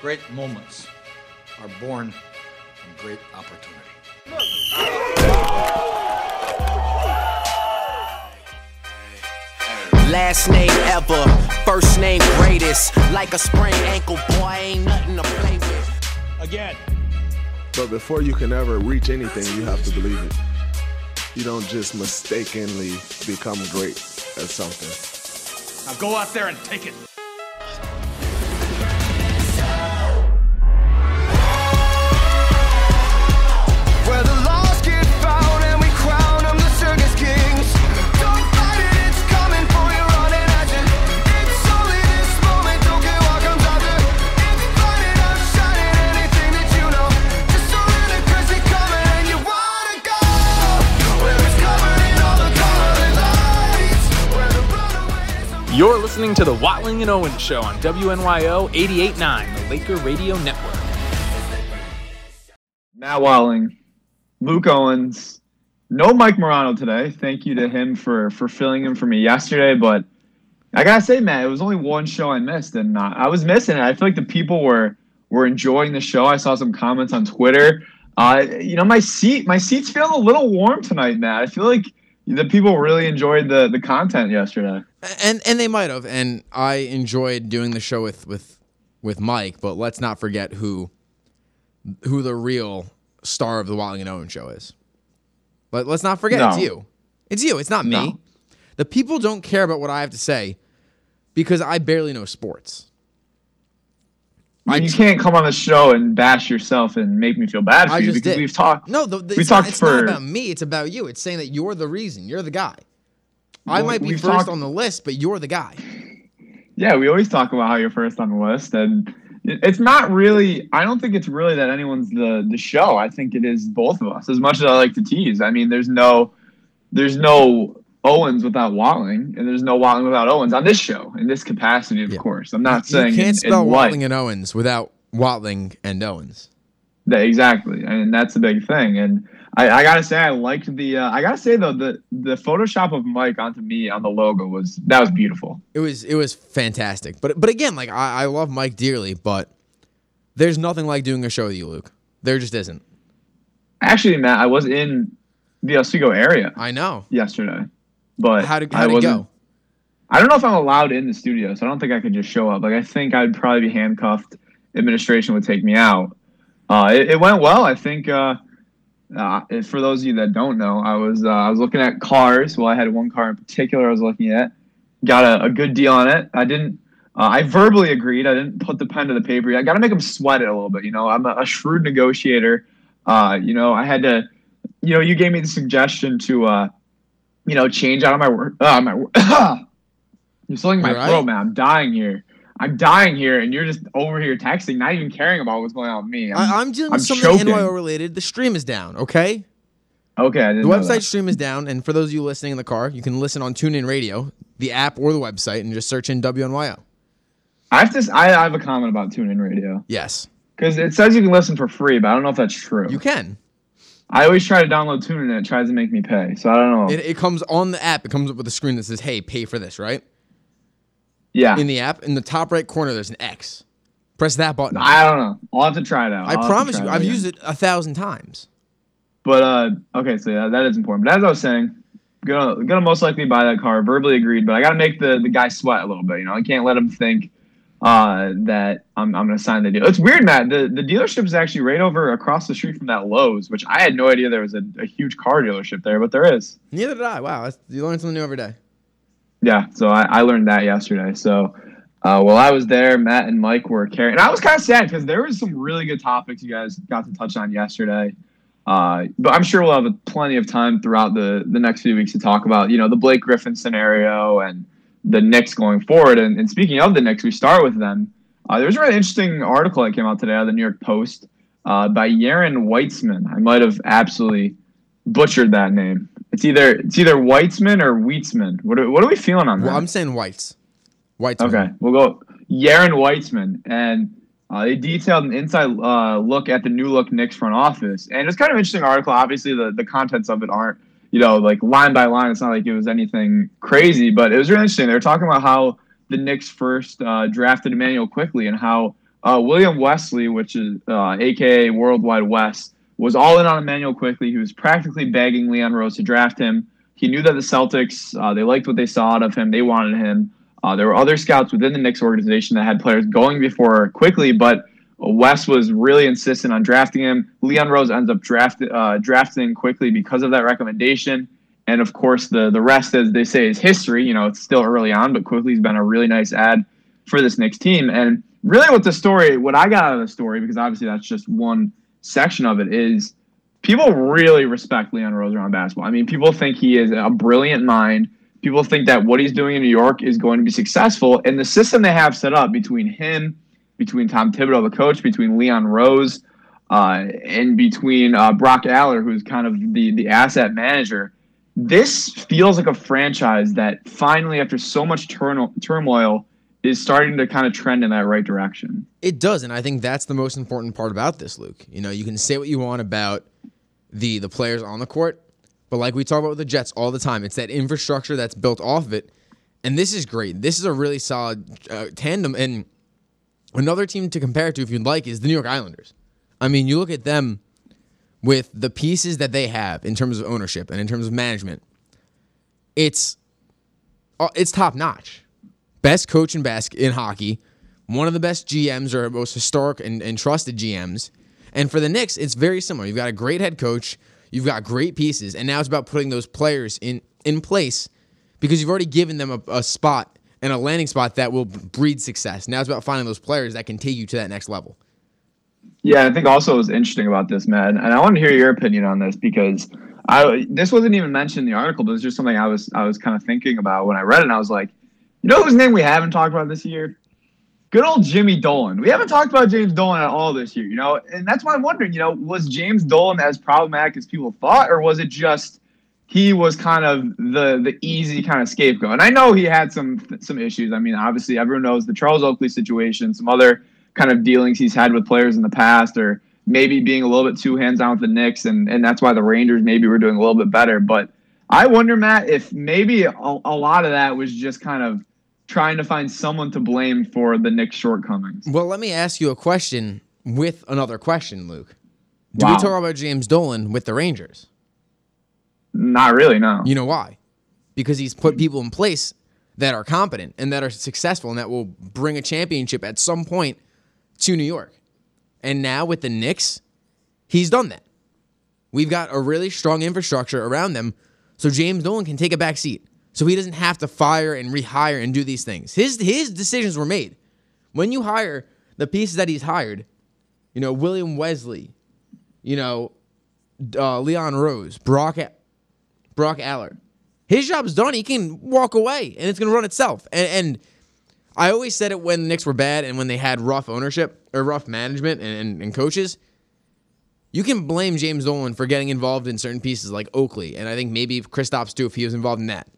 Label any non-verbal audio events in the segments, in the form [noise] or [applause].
Great moments are born from great opportunity. Last name ever, first name greatest. Like a sprained ankle, boy, ain't nothing to play with. Again. But before you can ever reach anything, you have to believe it. You don't just mistakenly become great at something. Now go out there and take it. Listening to the Watling and Owens Show on WNYO 88.9, the Laker Radio Network. Matt Watling, Luke Owens, no Mike Morano today. Thank you to him for for filling in for me yesterday. But I gotta say, Matt, it was only one show I missed, and I was missing it. I feel like the people were were enjoying the show. I saw some comments on Twitter. Uh, you know, my seat my seat's feeling a little warm tonight, Matt. I feel like the people really enjoyed the the content yesterday. and and they might have and i enjoyed doing the show with with with mike but let's not forget who who the real star of the Watling and Owen show is. Let, let's not forget it's you. It's you it's not me. No. the people don't care about what i have to say because i barely know sports I mean, you can't come on the show and bash yourself and make me feel bad for I you because did. we've talked. No, the, the, we it's, not, talked it's for not about me. It's about you. It's saying that you're the reason. You're the guy. I might be first talked- on the list, but you're the guy. Yeah, we always talk about how you're first on the list, and it's not really. I don't think it's really that anyone's the the show. I think it is both of us. As much as I like to tease, I mean, there's no, there's no Owens without Watling, and there's no Watling without Owens on this show in this capacity. Of Yeah. course, I'm not saying you can't in- in spell Watling and Owens without Watling and Owens. That- exactly, and that's the big thing. And I, I gotta say, I liked the. Uh, I gotta say though, the the Photoshop of Mike onto me on the logo was that was beautiful. It was it was fantastic. But but again, like I, I love Mike dearly, but there's nothing like doing a show with you, Luke. There just isn't. Actually, Matt, I was in the Oswego area I know. yesterday, but How did I how did it go? I don't know if I'm allowed in the studio, so I don't think I could just show up. Like I think I'd probably be handcuffed. Administration would take me out. Uh, it, it went well. I think. Uh, uh, for those of you that don't know, I was uh, I was looking at cars. Well, I had one car in particular I was looking at. Got a, a good deal on it. I didn't. Uh, I verbally agreed. I didn't put the pen to the paper. I got to make them sweat it a little bit. You know, I'm a, a shrewd negotiator. Uh, you know, I had to. You know, you gave me the suggestion to. You know, change out of my work. Uh, my [coughs] You're slowing my You throat, right? man. I'm dying here. I'm dying here, and you're just over here texting, not even caring about what's going on with me. I'm, I, I'm dealing with something choking. NYO related. The stream is down. Okay. okay. I didn't The website stream is down, and for those of you listening in the car, you can listen on TuneIn Radio, the app, or the website, and just search in WNYO. I have to. I have a comment about TuneIn Radio Yes, because it says you can listen for free, but I don't know if that's true. you can. I always try to download TuneIn and it tries to make me pay, so I don't know. It, it comes on the app. It comes up with a screen that says, "Hey, pay for this." Right yeah, in the app, in the top right corner, there's an X. Press that button. I don't know. I'll have to try it out. I I'll to promise you, I've again. used it a thousand times. But uh, okay, so yeah, that is important. But as I was saying, gonna gonna most likely buy that car. Verbally agreed, but I gotta make the the guy sweat a little bit. You know, I can't let him think uh, that I'm I'm gonna sign the deal. It's weird, Matt. The the dealership is actually right over across the street from that Lowe's, which I had no idea there was a, a huge car dealership there, but there is. Neither did I. Wow, you learn something new every day. Yeah, so I, I learned that yesterday. So uh, while I was there, Matt and Mike were carrying, and I was kind of sad because there was some really good topics you guys got to touch on yesterday. Uh, but I'm sure we'll have plenty of time throughout the the next few weeks to talk about you know the Blake Griffin scenario and the Knicks going forward. And, and speaking of the Knicks, we start with them. Uh, there was a really interesting article that came out today out of the New York Post uh, by Yaron Weitzman. I might have absolutely butchered that name. It's either it's either Weitzman or Wheatsman. What are, what are we feeling on that? Well, I'm saying whites. Whites. Okay, we'll go Yaron Weitzman, and uh, they detailed an inside uh, look at the new look Knicks front office, and it's kind of an interesting article. Obviously, the the contents of it aren't you know like line by line. It's not like it was anything crazy, but it was really interesting. They were talking about how the Knicks first uh, drafted Immanuel Quickley and how uh, William Wesley, which is uh, AKA World Wide Wes, was all in on Immanuel Quickley. He was practically begging Leon Rose to draft him. He knew that the Celtics uh, they liked what they saw out of him. They wanted him. Uh, there were other scouts within the Knicks organization that had players going before Quickley, but Wes was really insistent on drafting him. Leon Rose ends up draft, uh, drafting Quickley because of that recommendation. And of course, the the rest, as they say, is history. You know, it's still early on, but Quickley's been a really nice ad for this Knicks team. And really, what the story, what I got out of the story, because obviously that's just one section of it, is people really respect Leon Rose around basketball. I mean, people think he is a brilliant mind. People think that what he's doing in New York is going to be successful. And the system they have set up between him, between Tom Thibodeau, the coach, between Leon Rose, uh, and between uh, Brock Aller, who's kind of the the asset manager. This feels like a franchise that finally, after so much turno- turmoil, is starting to kind of trend in that right direction. It does, and I think that's the most important part about this, Luke. You know, you can say what you want about the the players on the court, but like we talk about with the Jets all the time, it's that infrastructure that's built off of it, and this is great. This is a really solid uh, tandem, and another team to compare to, if you'd like, is the New York Islanders. I mean, you look at them with the pieces that they have in terms of ownership and in terms of management. It's uh, it's top notch best coach in basket in hockey, one of the best GMs or most historic and, and trusted GMs. And for the Knicks, it's very similar. You've got a great head coach, you've got great pieces, and now it's about putting those players in in place because you've already given them a, a spot and a landing spot that will breed success. Now it's about finding those players that can take you to that next level. Yeah, I think also what's interesting about this, man, and I want to hear your opinion on this because I this wasn't even mentioned in the article, but it's just something I was I was kind of thinking about when I read it. and I was like, you know whose name we haven't talked about this year? Good old Jimmy Dolan. We haven't talked about James Dolan at all this year, you know, and that's why I'm wondering, you know, was James Dolan as problematic as people thought, or was it just he was kind of the the easy kind of scapegoat? And I know he had some some issues. I mean, obviously everyone knows the Charles Oakley situation, some other kind of dealings he's had with players in the past, or maybe being a little bit too hands on with the Knicks, and and that's why the Rangers maybe were doing a little bit better. But I wonder, Matt, if maybe a, a lot of that was just kind of trying to find someone to blame for the Knicks' shortcomings. Well, let me ask you a question with another question, Luke. Do Wow. we talk about James Dolan with the Rangers? Not really, no. You know why? Because he's put people in place that are competent and that are successful and that will bring a championship at some point to New York. And now with the Knicks, he's done that. We've got a really strong infrastructure around them, so James Dolan can take a back seat. So he doesn't have to fire and rehire and do these things. His his decisions were made. When you hire the pieces that he's hired, you know, William Wesley, you know, uh, Leon Rose, Brock Brock Aller. His job's done. He can walk away, and it's going to run itself. And, and I always said it when the Knicks were bad and when they had rough ownership or rough management and, and, and coaches. You can blame James Dolan for getting involved in certain pieces like Oakley, and I think maybe Kristaps too if he was involved in that.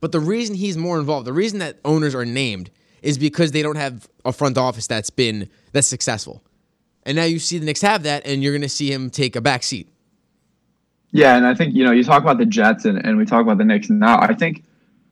But the reason he's more involved, the reason that owners are named, is because they don't have a front office that's been that's successful. And now you see the Knicks have that, and you're going to see him take a back seat. Yeah, and I think you know you talk about the Jets and, and we talk about the Knicks now. I think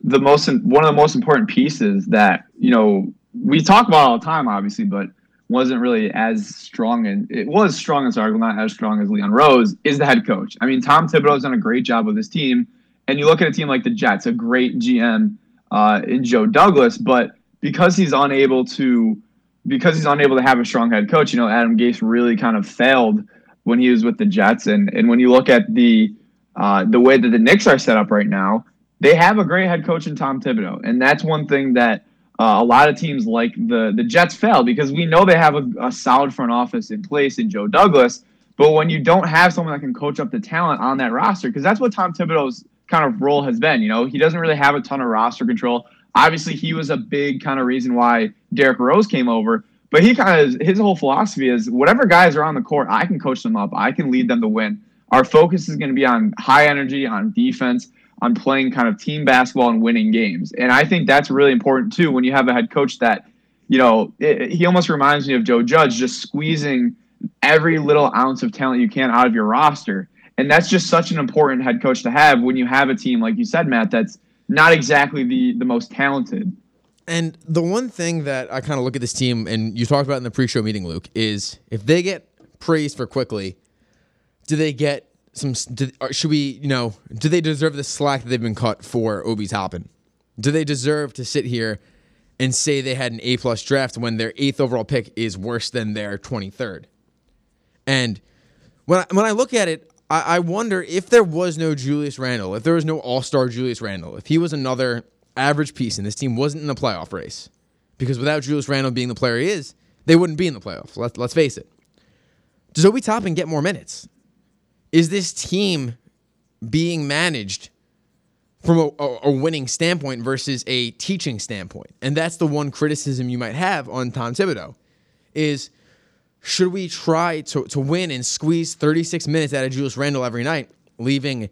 the most one of the most important pieces that you know we talk about all the time, obviously, but wasn't really as strong and it was strong this article, not as strong as Leon Rose, is the head coach. I mean, Tom Thibodeau's done a great job with his team, and you look at a team like the Jets, a great GM uh, in Joe Douglas, but because he's unable to because he's unable to have a strong head coach, you know, Adam Gase really kind of failed when he was with the Jets. And and when you look at the uh, the way that the Knicks are set up right now, they have a great head coach in Tom Thibodeau, and that's one thing that uh, a lot of teams like the the Jets fail because we know they have a, a solid front office in place in Joe Douglas. But when you don't have someone that can coach up the talent on that roster, because that's what Tom Thibodeau's kind of role has been. You know, he doesn't really have a ton of roster control. Obviously, he was a big kind of reason why Derrick Rose came over. But he kind of his whole philosophy is whatever guys are on the court, I can coach them up. I can lead them to win. Our focus is going to be on high energy, on defense, on playing kind of team basketball and winning games. And I think that's really important too when you have a head coach that, you know, it, he almost reminds me of Joe Judge, just squeezing every little ounce of talent you can out of your roster. And that's just such an important head coach to have when you have a team, like you said, Matt, that's not exactly the the most talented. And the one thing that I kind of look at this team, and you talked about in the pre-show meeting, Luke, is if they get praised for Quickley, do they get some? Do, should we, you know, do they deserve the slack that they've been cut for Obi Toppin? Do they deserve to sit here and say they had an A plus draft when their eighth overall pick is worse than their twenty third? And when I, when I look at it, I, I wonder if there was no Julius Randle, if there was no All Star Julius Randle, if he was another average piece and this team wasn't in the playoff race, because without Julius Randle being the player he is, they wouldn't be in the playoffs. Let's let's face it. Does Obi Toppin get more minutes? Is this team being managed from a, a, a winning standpoint versus a teaching standpoint? And that's the one criticism you might have on Tom Thibodeau is should we try to, to win and squeeze 36 minutes out of Julius Randle every night, leaving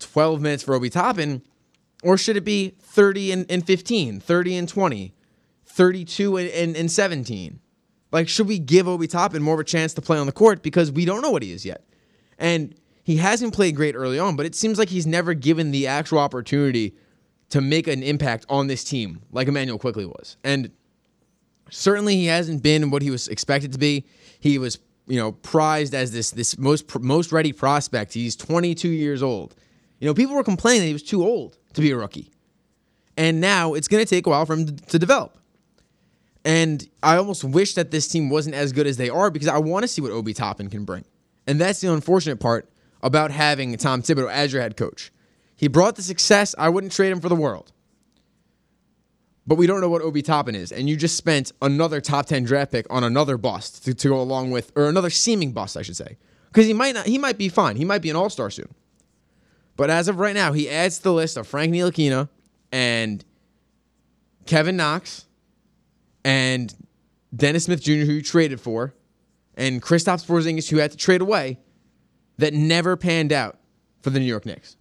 12 minutes for Obi Toppin? Or should it be 30 and, and 15, 30 and 20, 32 and, and, and 17? Like, should we give Obi Toppin more of a chance to play on the court because we don't know what he is yet? And he hasn't played great early on, but it seems like he's never given the actual opportunity to make an impact on this team like Immanuel Quickley was. And certainly he hasn't been what he was expected to be. He was, you know, prized as this this most most ready prospect. He's 22 years old. You know, people were complaining that he was too old to be a rookie. And now it's going to take a while for him to, to develop. And I almost wish that this team wasn't as good as they are because I want to see what Obi Toppin can bring. And that's the unfortunate part about having Tom Thibodeau as your head coach. He brought the success. I wouldn't trade him for the world. But we don't know what Obi Toppin is. And you just spent another top 10 draft pick on another bust to, to go along with, or another seeming bust, I should say. Because he might not, he might be fine. He might be an all star soon. But as of right now, he adds to the list of Frank Ntilikina and Kevin Knox and Dennis Smith Jr., who you traded for, and Kristaps Porzingis, who had to trade away, that never panned out for the New York Knicks.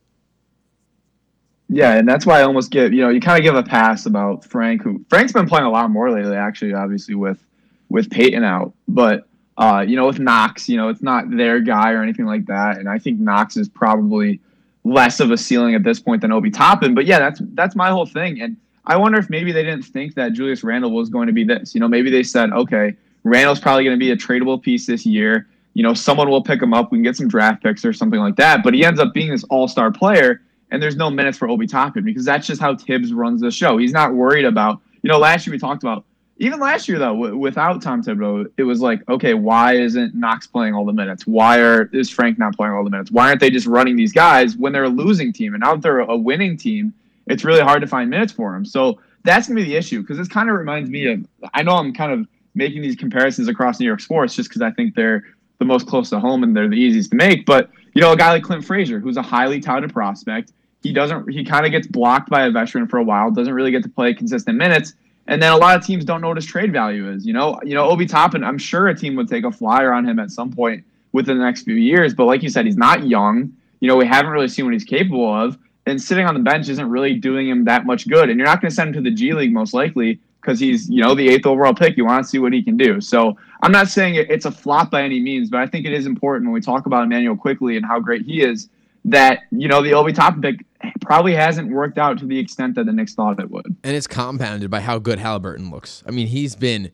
Yeah, and that's why I almost give you know you kind of give a pass about Frank, who Frank's been playing a lot more lately, actually, obviously with with Peyton out, but uh, you know with Knox, you know it's not their guy or anything like that, and I think Knox is probably less of a ceiling at this point than Obi Toppin. But yeah, that's that's my whole thing, and I wonder if maybe they didn't think that Julius Randle was going to be this. You know, maybe they said, okay, Randle's probably going to be a tradable piece this year. You know, someone will pick him up. We can get some draft picks or something like that. But he ends up being this all star player, and there's no minutes for Obi Toppin because that's just how Thibs runs the show. He's not worried about, you know, last year we talked about, even last year though, w- without Tom Thibodeau, it was like, okay, why isn't Knox playing all the minutes? Why are is Frank not playing all the minutes? Why aren't they just running these guys when they're a losing team? And now they're a winning team, it's really hard to find minutes for them. So that's gonna be the issue because this kind of reminds me of. I know I'm kind of making these comparisons across New York sports just because I think they're the most close to home and they're the easiest to make. But you know, a guy like Clint Frazier, who's a highly touted prospect, he doesn't. He kind of gets blocked by a veteran for a while, doesn't really get to play consistent minutes. And then a lot of teams don't know what his trade value is. You know, you know, Obi Toppin, I'm sure a team would take a flyer on him at some point within the next few years. But like you said, he's not young. You know, we haven't really seen what he's capable of. And sitting on the bench isn't really doing him that much good. And you're not going to send him to the G League most likely because he's, you know, the eighth overall pick. You want to see what he can do. So I'm not saying it's a flop by any means, but I think it is important when we talk about Immanuel Quickley and how great he is that, you know, the Obi Toppin pick probably hasn't worked out to the extent that the Knicks thought it would. And it's compounded by how good Halliburton looks. I mean, he's been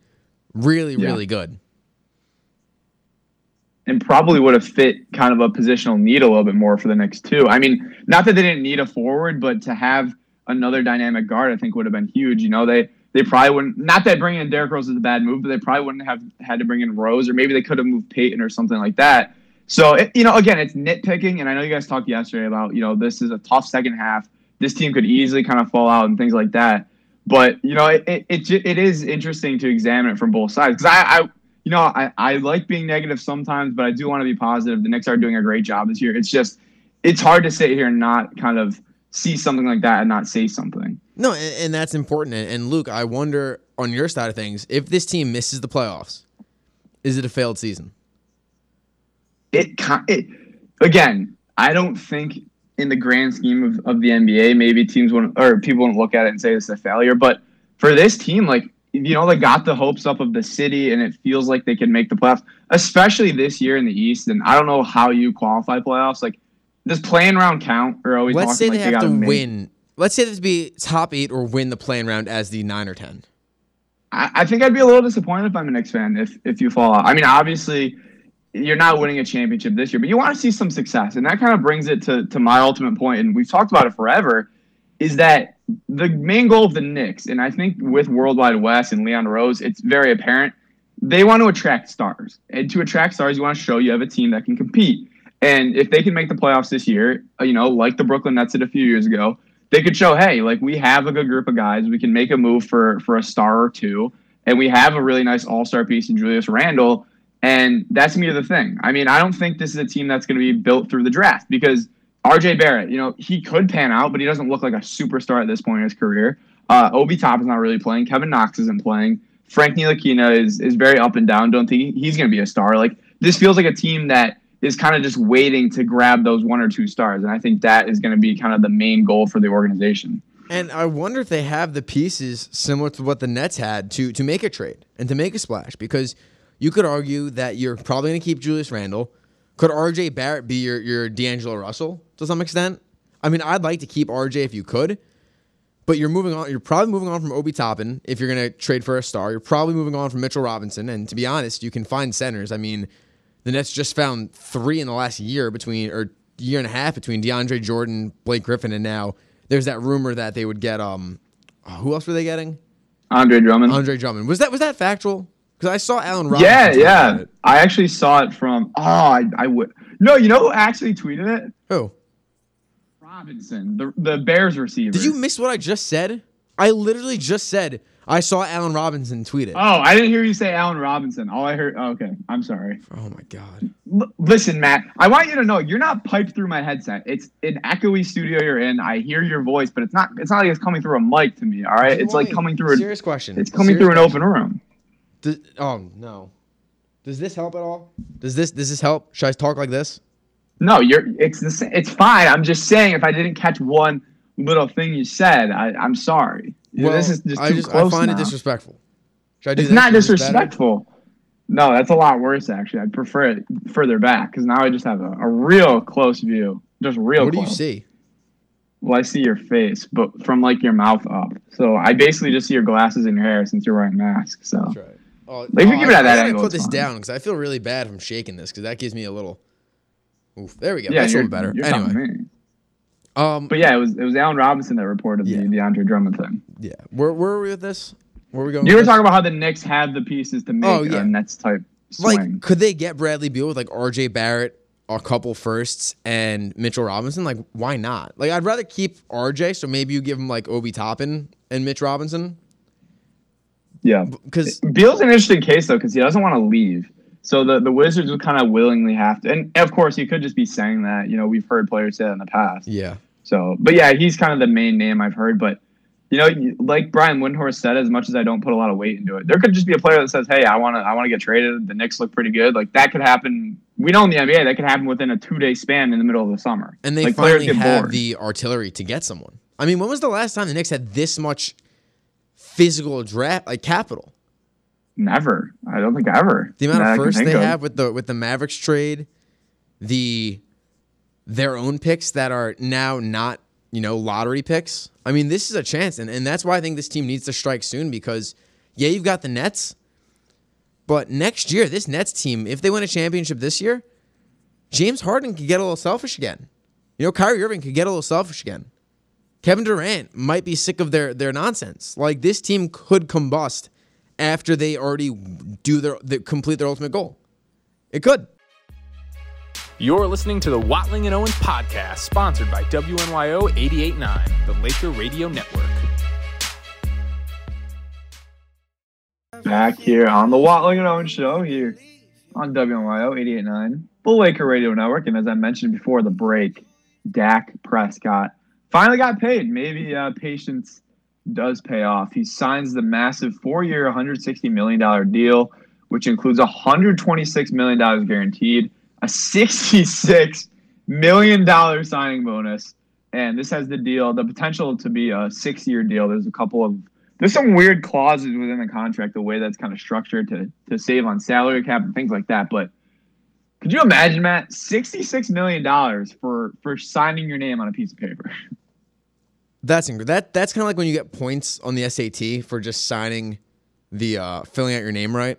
really, Yeah. really good. and probably would have fit kind of a positional need a little bit more for the next two. I mean, not that they didn't need a forward, but to have another dynamic guard, I think would have been huge. You know, they they probably wouldn't. Not that bringing in Derrick Rose is a bad move, but they probably wouldn't have had to bring in Rose, or maybe they could have moved Peyton or something like that. So it, you know, again, it's nitpicking, and I know you guys talked yesterday about you know this is a tough second half. This team could easily kind of fall out and things like that. But you know, it it, it, it is interesting to examine it from both sides because I, I you know, I, I like being negative sometimes, but I do want to be positive. The Knicks are doing a great job this year. It's just, it's hard to sit here and not kind of see something like that and not say something. No, and, and that's important. And, and Luke, I wonder on your side of things, if this team misses the playoffs, is it a failed season? It, it again, I don't think in the grand scheme of, of the NBA, maybe teams wouldn't, or people wouldn't look at it and say it's a failure. But for this team, like, you know, they got the hopes up of the city and it feels like they can make the playoffs, especially this year in the East. And I don't know how you qualify playoffs. Like, does playing round count or are we Let's say talking they like have to make- win. let's say this be top eight or win the playing round as the nine or ten. I, I think I'd be a little disappointed if I'm a Knicks fan if if you fall out. I mean, obviously, you're not winning a championship this year, but you want to see some success, and that kind of brings it to to my ultimate point, and we've talked about it forever, is that the main goal of the Knicks, and I think with World Wide Wes and Leon Rose, it's very apparent they want to attract stars, and to attract stars, you want to show you have a team that can compete. And if they can make the playoffs this year, uh, you know, like the Brooklyn Nets did a few years ago, they could show, hey, like we have a good group of guys. We can make a move for for a star or two, and we have a really nice All Star piece in Julius Randle. And that's be the thing. I mean, I don't think this is a team that's gonna be built through the draft because RJ Barrett, you know, he could pan out, but he doesn't look like a superstar at this point in his career. Uh, Obi Top is not really playing. Kevin Knox isn't playing. Frank Ntilikina is is very up and down. Don't think he's gonna be a star. Like this feels like a team that is kind of just waiting to grab those one or two stars. And I think that is going to be kind of the main goal for the organization. And I wonder if they have the pieces similar to what the Nets had to to make a trade and to make a splash because you could argue that you're probably going to keep Julius Randle. Could RJ Barrett be your your D'Angelo Russell to some extent? I mean, I'd like to keep RJ if you could, but you're moving on. You're probably moving on from Obi Toppin if you're going to trade for a star. You're probably moving on from Mitchell Robinson. And to be honest, you can find centers. I mean, the Nets just found three in the last year between or year and a half between DeAndre Jordan, Blake Griffin, and now there's that rumor that they would get um who else were they getting? Andre Drummond. Andre Drummond. Was that was that factual? Because I saw Allen Robinson. yeah, yeah. I actually saw it from. Oh, I, I would. No, you know who actually tweeted it? Who? Robinson, the the Bears receiver. Did you miss what I just said? I literally just said I saw Allen Robinson tweet it. Oh, I didn't hear you say Allen Robinson. All I heard. oh, okay, I'm sorry. Oh my god. L- listen, Matt. I want you to know you're not piped through my headset. It's an echoey studio you're in. I hear your voice, but it's not. It's not like it's coming through a mic to me. All right, it's like coming through. A, serious question. it's coming Serious through an question. open room. Does, oh no. Does this help at all? Does this does this help? Should I talk like this? No, you're. It's the. It's fine. I'm just saying if I didn't catch one little thing you said, I, I'm sorry. Well, this is just too I just close I find now. it disrespectful. Should I do It's not Is this better? disrespectful. No, that's a lot worse actually. I'd prefer it further back because now I just have a, a real close view, just real What do close. you see? Well, I see your face, but from like your mouth up. So I basically just see your glasses and your hair since you're wearing masks. So That's right. Oh, if you oh, give it at that angle, put this fine. down because I feel really bad I'm shaking this because that gives me a little. Oof. There we go. yeah, That's a little better. Anyway, um, But yeah, it was it was Allen Robinson that reported Yeah. the Andre Drummond thing. yeah, where where are we with this? Where are we going? You were this? talking about how the Knicks have the pieces to make Oh, yeah. a Nets type swing. like, could they get Bradley Beal with like R.J. Barrett, a couple firsts, and Mitchell Robinson? Like, why not? Like, I'd rather keep R.J. So maybe you give him like Obi Toppin and Mitch Robinson yeah, because Beal's an interesting case though because he doesn't want to leave. So the, the Wizards would kind of willingly have to, and of course he could just be saying that. You know, we've heard players say that in the past. yeah, So, but yeah, he's kind of the main name I've heard. But you know, like Brian Windhorst said, as much as I don't put a lot of weight into it, there could just be a player that says, "Hey, I want to, I want to get traded. The Knicks look pretty good." Like that could happen. We know in the NBA that could happen within a two day span in the middle of the summer. and they like, finally have bored. the artillery to get someone. I mean, when was the last time the Knicks had this much physical draft like capital? Never. I don't think ever. The amount of can firsts they of. have with the with the Mavericks trade, the their own picks that are now not you know lottery picks. I mean, this is a chance, and and that's why I think this team needs to strike soon because yeah, you've got the Nets, but next year this Nets team, if they win a championship this year, James Harden could get a little selfish again. You know, Kyrie Irving could get a little selfish again. Kevin Durant might be sick of their their nonsense. Like this team could combust after they already do their, they complete their ultimate goal. It could. You're listening to the Watling and Owens podcast, sponsored by WNYO 889, the Laker Radio Network. back here on the Watling and Owens show here on WNYO 889, the Laker Radio Network. And as I mentioned before the break, Dak Prescott finally got paid. Maybe uh, patience does pay off. He signs the massive four year, $160 million deal, which includes $126 million guaranteed, a $66 million signing bonus. And this has the deal, the potential to be a six year deal. There's a couple of there's some weird clauses within the contract, the way that's kind of structured to to save on salary cap and things like that. But could you imagine, Matt, sixty six million dollars for for signing your name on a piece of paper? [laughs] That's ing- that that's kind of like when you get points on the SAT for just signing the uh filling out your name right.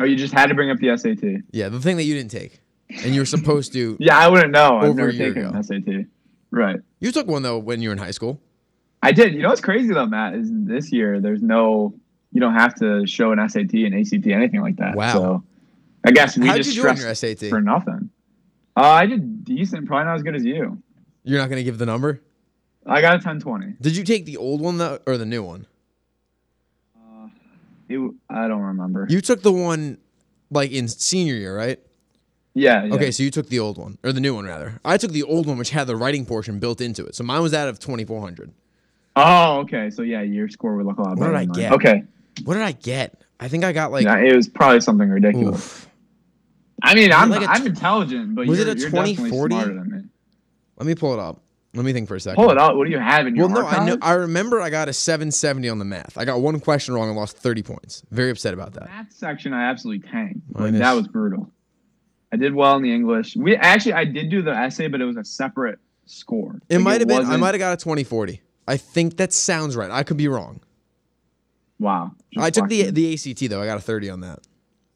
Oh, you just had to bring up the SAT. Yeah, the thing that you didn't take, and you were supposed to. [laughs] Yeah, I wouldn't know. I've never taken ago. an SAT. Right. You took one though when you were in high school. I did. You know what's crazy though, Matt, is this year there's no you don't have to show an SAT and ACT anything like that. Wow. So I guess we How'd just you do on your SAT? for nothing. Uh, I did decent, probably not as good as you. You're not gonna give the number. I got a 1020. Did you take the old one though, or the new one? Uh, It, I don't remember. You took the one like in senior year, right? yeah, yeah. Okay, so you took the old one or the new one rather. I took the old one, which had the writing portion built into it. So mine was out of 2400. Oh, okay. So yeah, your score would look a lot better. What did I get? Okay. What did I get? I think I got like. yeah, it was probably something ridiculous. oof. I mean, I'm like a I'm intelligent, but Was you're, a you're definitely smarter than me. Let me pull it up. Let me think for a second. Pull it up. What do you have in your Well, no, I know. I remember I got a 770 on the math. I got one question wrong and lost 30 points. Very upset about that. math section I absolutely tanked. Like, Minus- that was brutal. I did well in the English. We actually I did do the essay, but it was a separate score. It Like, might have been. I wasn't- might have got a 2040. I think that sounds right. I could be wrong. Wow. Just I took the the ACT though. I got a 30 on that.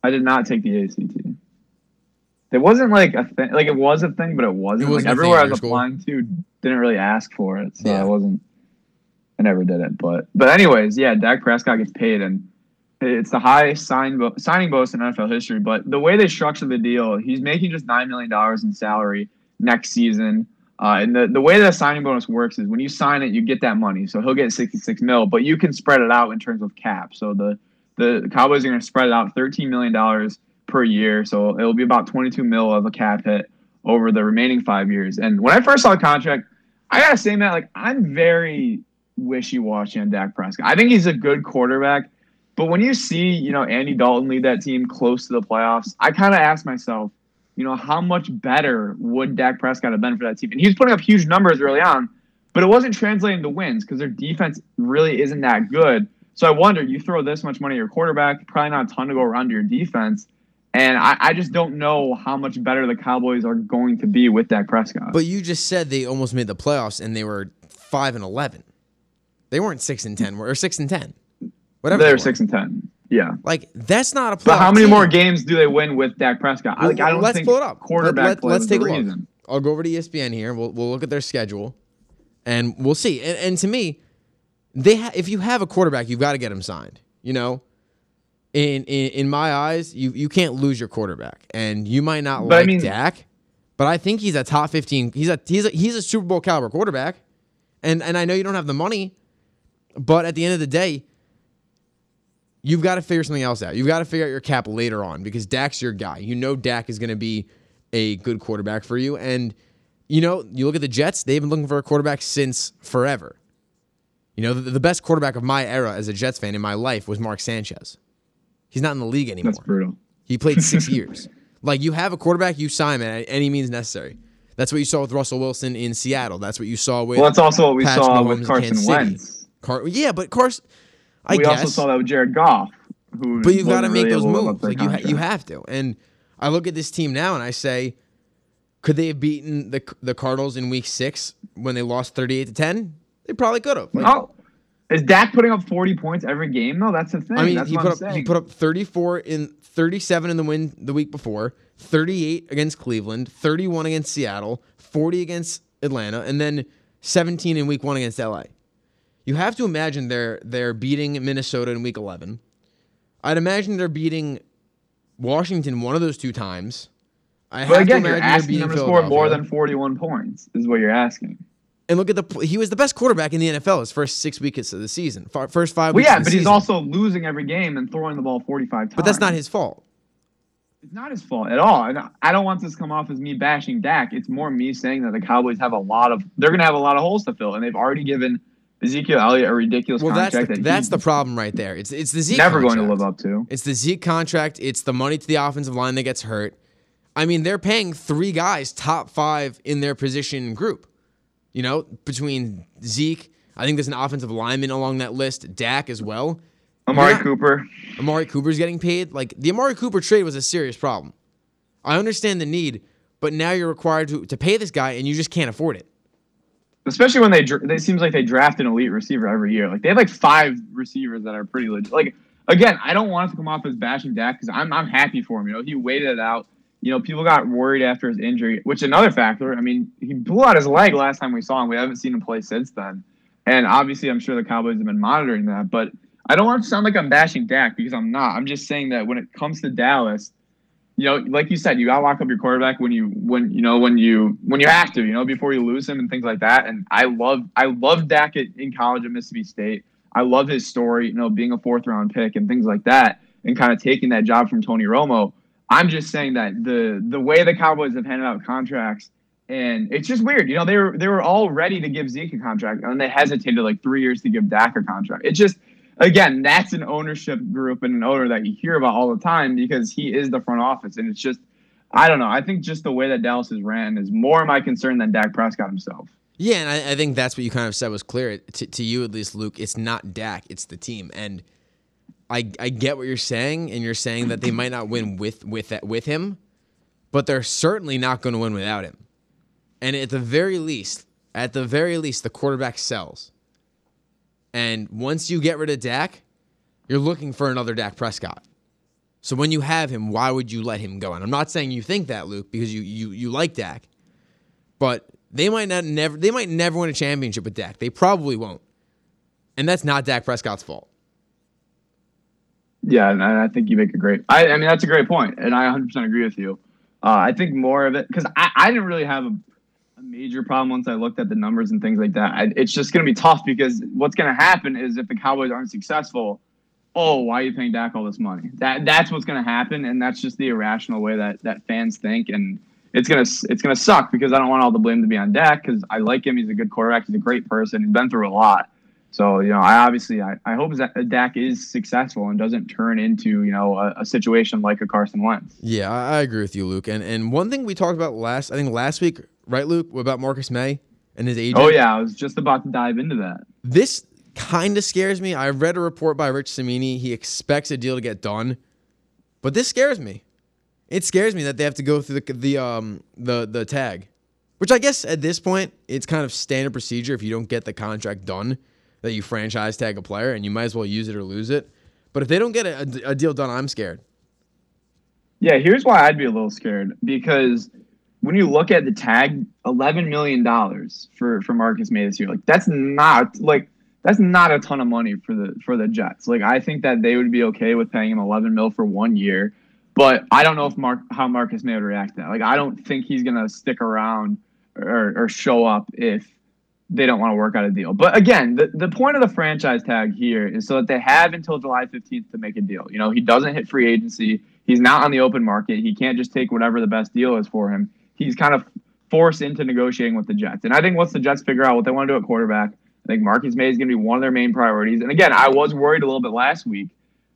I did not take the ACT. It wasn't like a thing. Like it was a thing, but it wasn't. It wasn't a like thing everywhere at I your was school? applying to didn't really ask for it, so Yeah. I wasn't. I never did it, but but anyways, yeah, Dak Prescott gets paid, and it's the highest sign bo- signing bonus in NFL history. But the way they structured the deal, he's making just nine million dollars in salary next season. Uh, and the, the way that signing bonus works is when you sign it, you get that money. So he'll get 66 mil, but you can spread it out in terms of cap. So the the Cowboys are going to spread it out 13 million dollars per year. So it'll be about 22 mil of a cap hit over the remaining five years. And when I first saw the contract, I gotta say, Matt, like I'm very wishy-washy on Dak Prescott. I think he's a good quarterback, but when you see, you know, Andy Dalton lead that team close to the playoffs, I kind of ask myself, you know, how much better would Dak Prescott have been for that team? And he was putting up huge numbers early on, but it wasn't translating to wins because their defense really isn't that good. So I wonder, you throw this much money at your quarterback, probably not a ton to go around to your defense. And I, I just don't know how much better the Cowboys are going to be with Dak Prescott. But you just said they almost made the playoffs and they were five and 11. They weren't six and 10 or six and 10. Whatever. they're they were. six and ten. Yeah. Like that's not a playoff But how many team. more games do they win with Dak Prescott? I- like, I don't let's think pull it up. quarterback Let, us take a look. reason. I'll go over to ESPN here. We'll, we'll look at their schedule, and we'll see. And, and to me, they ha- if you have a quarterback, you've got to get him signed. You know, in, in in my eyes, you you can't lose your quarterback, and you might not But I like mean- Dak, but I think he's a top fifteen. He's a he's a he's a Super Bowl caliber quarterback, and and I know you don't have the money, but at the end of the day. You've got to figure something else out. You've got to figure out your cap later on because Dak's your guy. You know Dak is going to be a good quarterback for you. And, you know, you look at the Jets, they've been looking for a quarterback since forever. You know, the, the best quarterback of my era as a Jets fan in my life was Mark Sanchez. He's not in the league anymore. That's brutal. He played six [laughs] years. Like, you have a quarterback, you sign him at any means necessary. That's what you saw with Russell Wilson in Seattle. That's what you saw with Well, that's also what we saw Mahomes with Carson Wentz. Car- yeah, but Carson, I we guess. also saw that with Jared Goff. Who But you've got to wasn't make really those able to live up moves. Like you, ha- you have to. And I look at this team now and I say, could they have beaten the the Cardinals in Week Six when they lost thirty eight to ten? They probably could have. Like, Oh, is Dak putting up 40 points every game though? That's the thing. I mean, That's he put I'm up he put up thirty four in thirty seven in the win the week before, thirty eight against Cleveland, thirty one against Seattle, forty against Atlanta, and then seventeen in Week One against LA. You have to imagine they're they're beating Minnesota in Week eleven. I'd imagine they're beating Washington one of those two times. I But have again, to you're asking him to score more than 41 points. Is what you're asking. And look at the he was the best quarterback in the NFL his first six weeks of the season, first five Well, weeks. yeah, of the but he's also losing every game and throwing the ball 45 times. But that's not his fault. It's not his fault at all. And I don't want this to come off as me bashing Dak. It's more me saying that the Cowboys have a lot of they're going to have a lot of holes to fill, and they've already given Ezekiel Elliott a ridiculous Well, that's contract the, that that's the problem right there. It's it's the Zeke never going to live up to. It's the Zeke contract. It's the money to the offensive line that gets hurt. I mean, they're paying three guys top five in their position group. You know, between Zeke, I think there's an offensive lineman along that list. Dak as well. Amari. Cooper. Amari Cooper's getting paid. Like the Amari Cooper trade was a serious problem. I understand the need, but now you're required to, to pay this guy and you just can't afford it. especially when they it seems like they draft an elite receiver every year. Like they have like five receivers that are pretty legit. Like again, I don't want to come off as bashing Dak because I'm I'm happy for him. You know, he waited it out. You know, people got worried after his injury, which another factor. I mean, he blew out his leg last time we saw him. We haven't seen him play since then, and obviously, I'm sure the Cowboys have been monitoring that. But I don't want to sound like I'm bashing Dak because I'm not. I'm just saying that when it comes to Dallas, you know, like you said, you gotta lock up your quarterback when you when you know when you when you have to, you know, before you lose him and things like that. And I love I love Dak at, in college at Mississippi State. I love his story, you know, being a fourth round pick and things like that, and kind of taking that job from Tony Romo. I'm just saying that the the way the Cowboys have handed out contracts, and it's just weird. You know, they were they were all ready to give Zeke a contract, and they hesitated like three years to give Dak a contract. It just again, that's an ownership group and an owner that you hear about all the time because he is the front office, and it's just I don't know. I think just the way that Dallas is ran is more my concern than Dak Prescott himself. Yeah, and I, I think that's what you kind of said was clear to, to you at least, Luke. It's not Dak, it's the team, and I I get what you're saying, and you're saying that they might not win with with that with him, but they're certainly not going to win without him. And at the very least, at the very least, the quarterback sells. And once you get rid of Dak, you're looking for another Dak Prescott. So when you have him, why would you let him go? And I'm not saying you think that, Luke, because you you you like Dak, but they might not never they might never win a championship with Dak. They probably won't, and that's not Dak Prescott's fault. Yeah, and I think you make a great. I, I mean, that's a great point, and I 100 percent agree with you. Uh, I think more of it because I, I didn't really have a, a major problem once I looked at the numbers and things like that. I, it's just going to be tough because what's going to happen is if the Cowboys aren't successful, oh, why are you paying Dak all this money? That that's what's going to happen, and that's just the irrational way that that fans think, and it's gonna it's gonna suck because I don't want all the blame to be on Dak because I like him. He's a good quarterback. He's a great person. He's been through a lot. So you know, I obviously I, I hope that Dak is successful and doesn't turn into you know a, a situation like a Carson Wentz. Yeah, I, agree with you, Luke. And and one thing we talked about last, I think last week, right, Luke, about Marcus Maye and his agent. Oh yeah, I was just about to dive into that. This kind of scares me. I read a report by Rich Cimini. He expects a deal to get done, but this scares me. It scares me that they have to go through the the um the the tag, which I guess at this point it's kind of standard procedure. If you don't get the contract done, that you franchise tag a player, and you might as well use it or lose it. But if they don't get a, a, deal done, I'm scared. Yeah, here's why I'd be a little scared because when you look at the tag, eleven million dollars for for Marcus Maye this year, like that's not like that's not a ton of money for the for the Jets. Like I think that they would be okay with paying him eleven mil for one year, but I don't know if Mark how Marcus Maye would react to that. Like I don't think he's gonna stick around or, or show up if they don't want to work out a deal. But again, the, the point of the franchise tag here is so that they have until July 15th to make a deal. You know, he doesn't hit free agency. He's not on the open market. He can't just take whatever the best deal is for him. He's kind of forced into negotiating with the Jets. And I think once the Jets figure out what they want to do at quarterback, I think Marcus Maye is going to be one of their main priorities. And again, I was worried a little bit last week,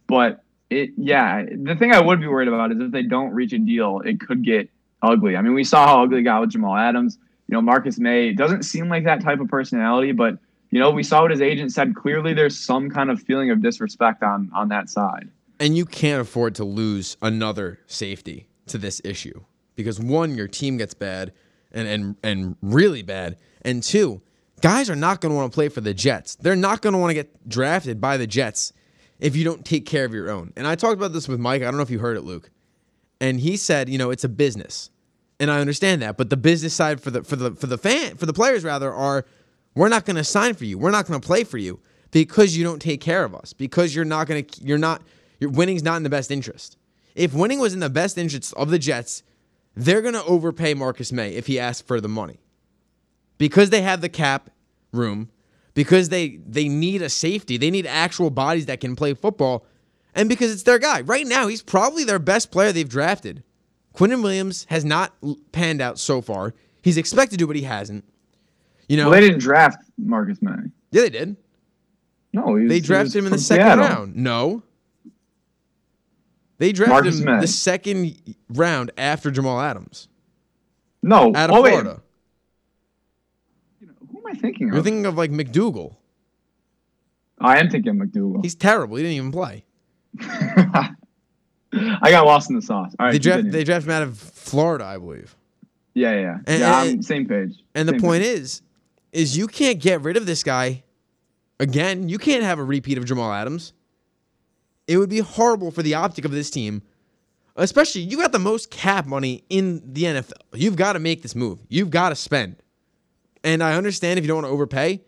but it, yeah, the thing I would be worried about is if they don't reach a deal, it could get ugly. I mean, we saw how ugly it got with Jamal Adams you know, Marcus Maye doesn't seem like that type of personality, but you know, we saw what his agent said. Clearly, there's some kind of feeling of disrespect on on that side. And you can't afford to lose another safety to this issue because one, your team gets bad and and and really bad, and two, guys are not going to want to play for the Jets. They're not going to want to get drafted by the Jets if you don't take care of your own. And I talked about this with Mike. I don't know if you heard it, Luke. And he said, you know, it's a business and I understand that. But the business side for the for the for the fan for the players rather are we're not going to sign for you. We're not going to play for you because you don't take care of us. Because you're not going to you're not your winning's not in the best interest. If winning was in the best interest of the Jets, they're going to overpay Marcus Maye if he asks for the money. Because they have the cap room, because they they need a safety, they need actual bodies that can play football, and because it's their guy. Right now, he's probably their best player they've drafted. Quinnen Williams has not panned out so far. He's expected to, but he hasn't. You know, well, they didn't draft Marcus Maye. Yeah, they did. No, was, they drafted him in the second Seattle. round. No, they drafted Marcus him Maye. the second round after Jamal Adams. No, out of oh, Florida. Wait. Who am I thinking of? You're thinking of like McDougald. I am thinking of McDougald. He's terrible. He didn't even play. [laughs] I got lost in the sauce. All right, they draft they drafted him out of Florida, I believe. Yeah, yeah, and, yeah. And, same page. And same the point page. is, is you can't get rid of this guy again. You can't have a repeat of Jamal Adams. It would be horrible for the optic of this team, especially you got the most cap money in the NFL. You've got to make this move. You've got to spend. And I understand if you don't want to overpay,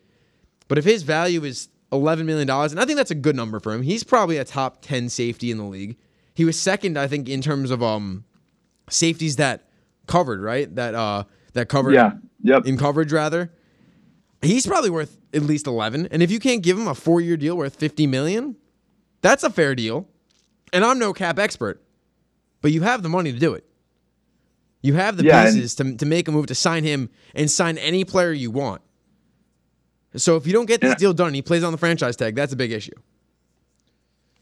but if his value is $11 million, and I think that's a good number for him, he's probably a top 10 safety in the league. He was second, I think, in terms of um safeties that covered, right? That uh that covered Yeah. Yep. in coverage rather. He's probably worth at least 11. And if you can't give him a 4-year deal worth 50 million, that's a fair deal. And I'm no cap expert, but you have the money to do it. You have the Yeah, and- pieces to, to make a move to sign him and sign any player you want. So if you don't get this deal done, and he plays on the franchise tag. That's a big issue.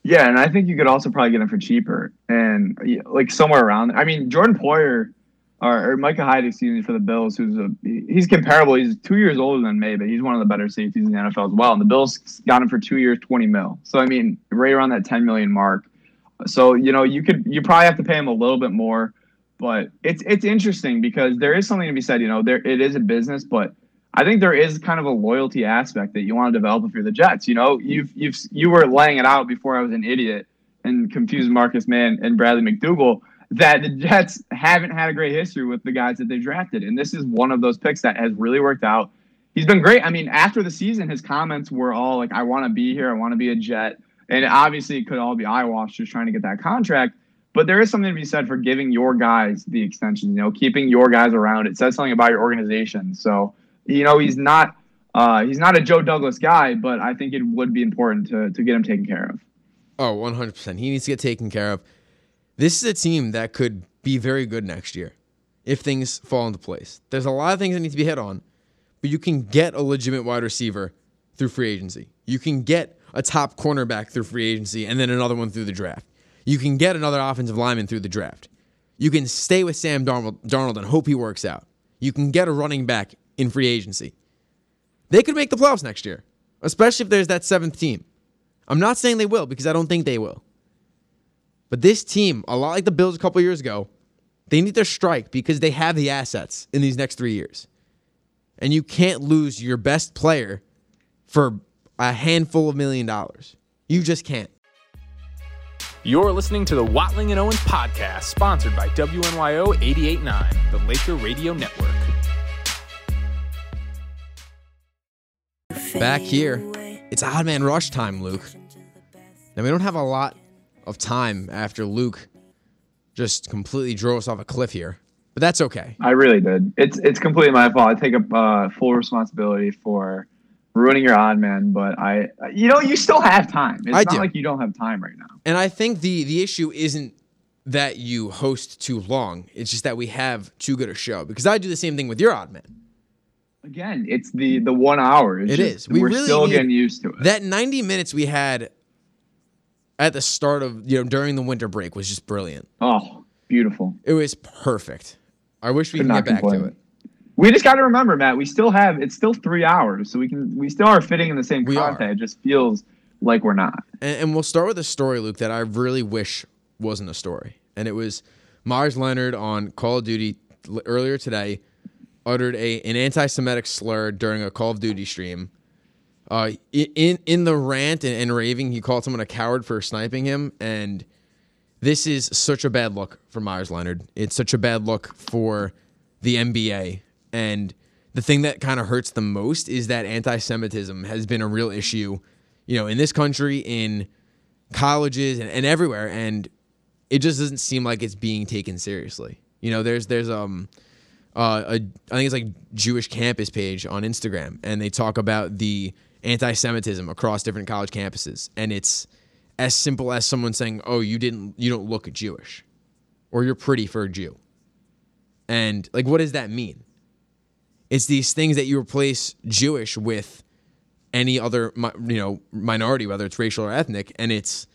Yeah, and I think you could also probably get him for cheaper and like somewhere around. I mean, Jordan Poyer or, or Micah Hyde, excuse me, for the Bills, who's a he's comparable. He's two years older than Maye, but he's one of the better safeties in the NFL as well. And the Bills got him for two years, twenty mil. So I mean, right around that ten million mark. So you know, you could you probably have to pay him a little bit more, but it's it's interesting because there is something to be said. You know, there it is a business, but I think there is kind of a loyalty aspect that you want to develop if you're the Jets. You know, you've you've you were laying it out before I was an idiot and confused Marcus Maye and Bradley McDougald that the Jets haven't had a great history with the guys that they drafted, and this is one of those picks that has really worked out. He's been great. I mean, after the season, his comments were all like, "I want to be here. I want to be a Jet," and obviously, it could all be eyewash just trying to get that contract. But there is something to be said for giving your guys the extension. You know, keeping your guys around. It says something about your organization. So you know he's not uh, he's not a Joe Douglas guy, but I think it would be important to to get him taken care of. Oh, 100%. He needs to get taken care of. This is a team that could be very good next year if things fall into place. There's a lot of things that need to be hit on, but you can get a legitimate wide receiver through free agency. You can get a top cornerback through free agency and then another one through the draft. You can get another offensive lineman through the draft. You can stay with Sam Darnold, Darnold and hope he works out. You can get a running back in free agency. They could make the playoffs next year, especially if there's that seventh team. I'm not saying they will because I don't think they will. But this team, a lot like the Bills a couple years ago, they need to strike because they have the assets in these next three years. And you can't lose your best player for a handful of million dollars. You just can't. You're listening to the Watling and Owens podcast, sponsored by WNYO 889, the Laker Radio Network. Back here, it's odd man rush time, Luke. Now, we don't have a lot of time after Luke just completely drove us off a cliff here, but that's okay. I really did. It's it's completely my fault. I take up uh, full responsibility for ruining your odd man, but I you know you still have time. It's I not do. like you don't have time right now. And I think the the issue isn't that you host too long. It's just that we have too good a show. Because I do the same thing with your odd man. Again, it's the the one hour. It's It just- is. We We're really still need- getting used to it. That 90 minutes we had at the start of you know during the winter break was just brilliant. oh, beautiful. It was perfect. I wish we Could get back to it. We just got to remember, Matt. We still have it's still three hours, so we can we still are fitting in the same We are. content. It just feels like we're not. And, and we'll start with a story, Luke, that I really wish wasn't a story. And it was Meyers Leonard on Call of Duty earlier today uttered a an anti-Semitic slur during a Call of Duty stream. Uh, in in the rant and, and raving, he called someone a coward for sniping him, and this is such a bad look for Meyers Leonard. It's such a bad look for the NBA. And the thing that kind of hurts the most is that anti-Semitism has been a real issue, you know, in this country, in colleges, and, and everywhere. And it just doesn't seem like it's being taken seriously. You know, there's there's um uh, a, I think it's like Jewish campus page on Instagram, and they talk about the anti-Semitism across different college campuses, and it's as simple as someone saying, "Oh, you didn't, you don't look Jewish," or "You're pretty for a Jew," and like, what does that mean? It's these things that you replace Jewish with any other, you know, minority, whether it's racial or ethnic, and it's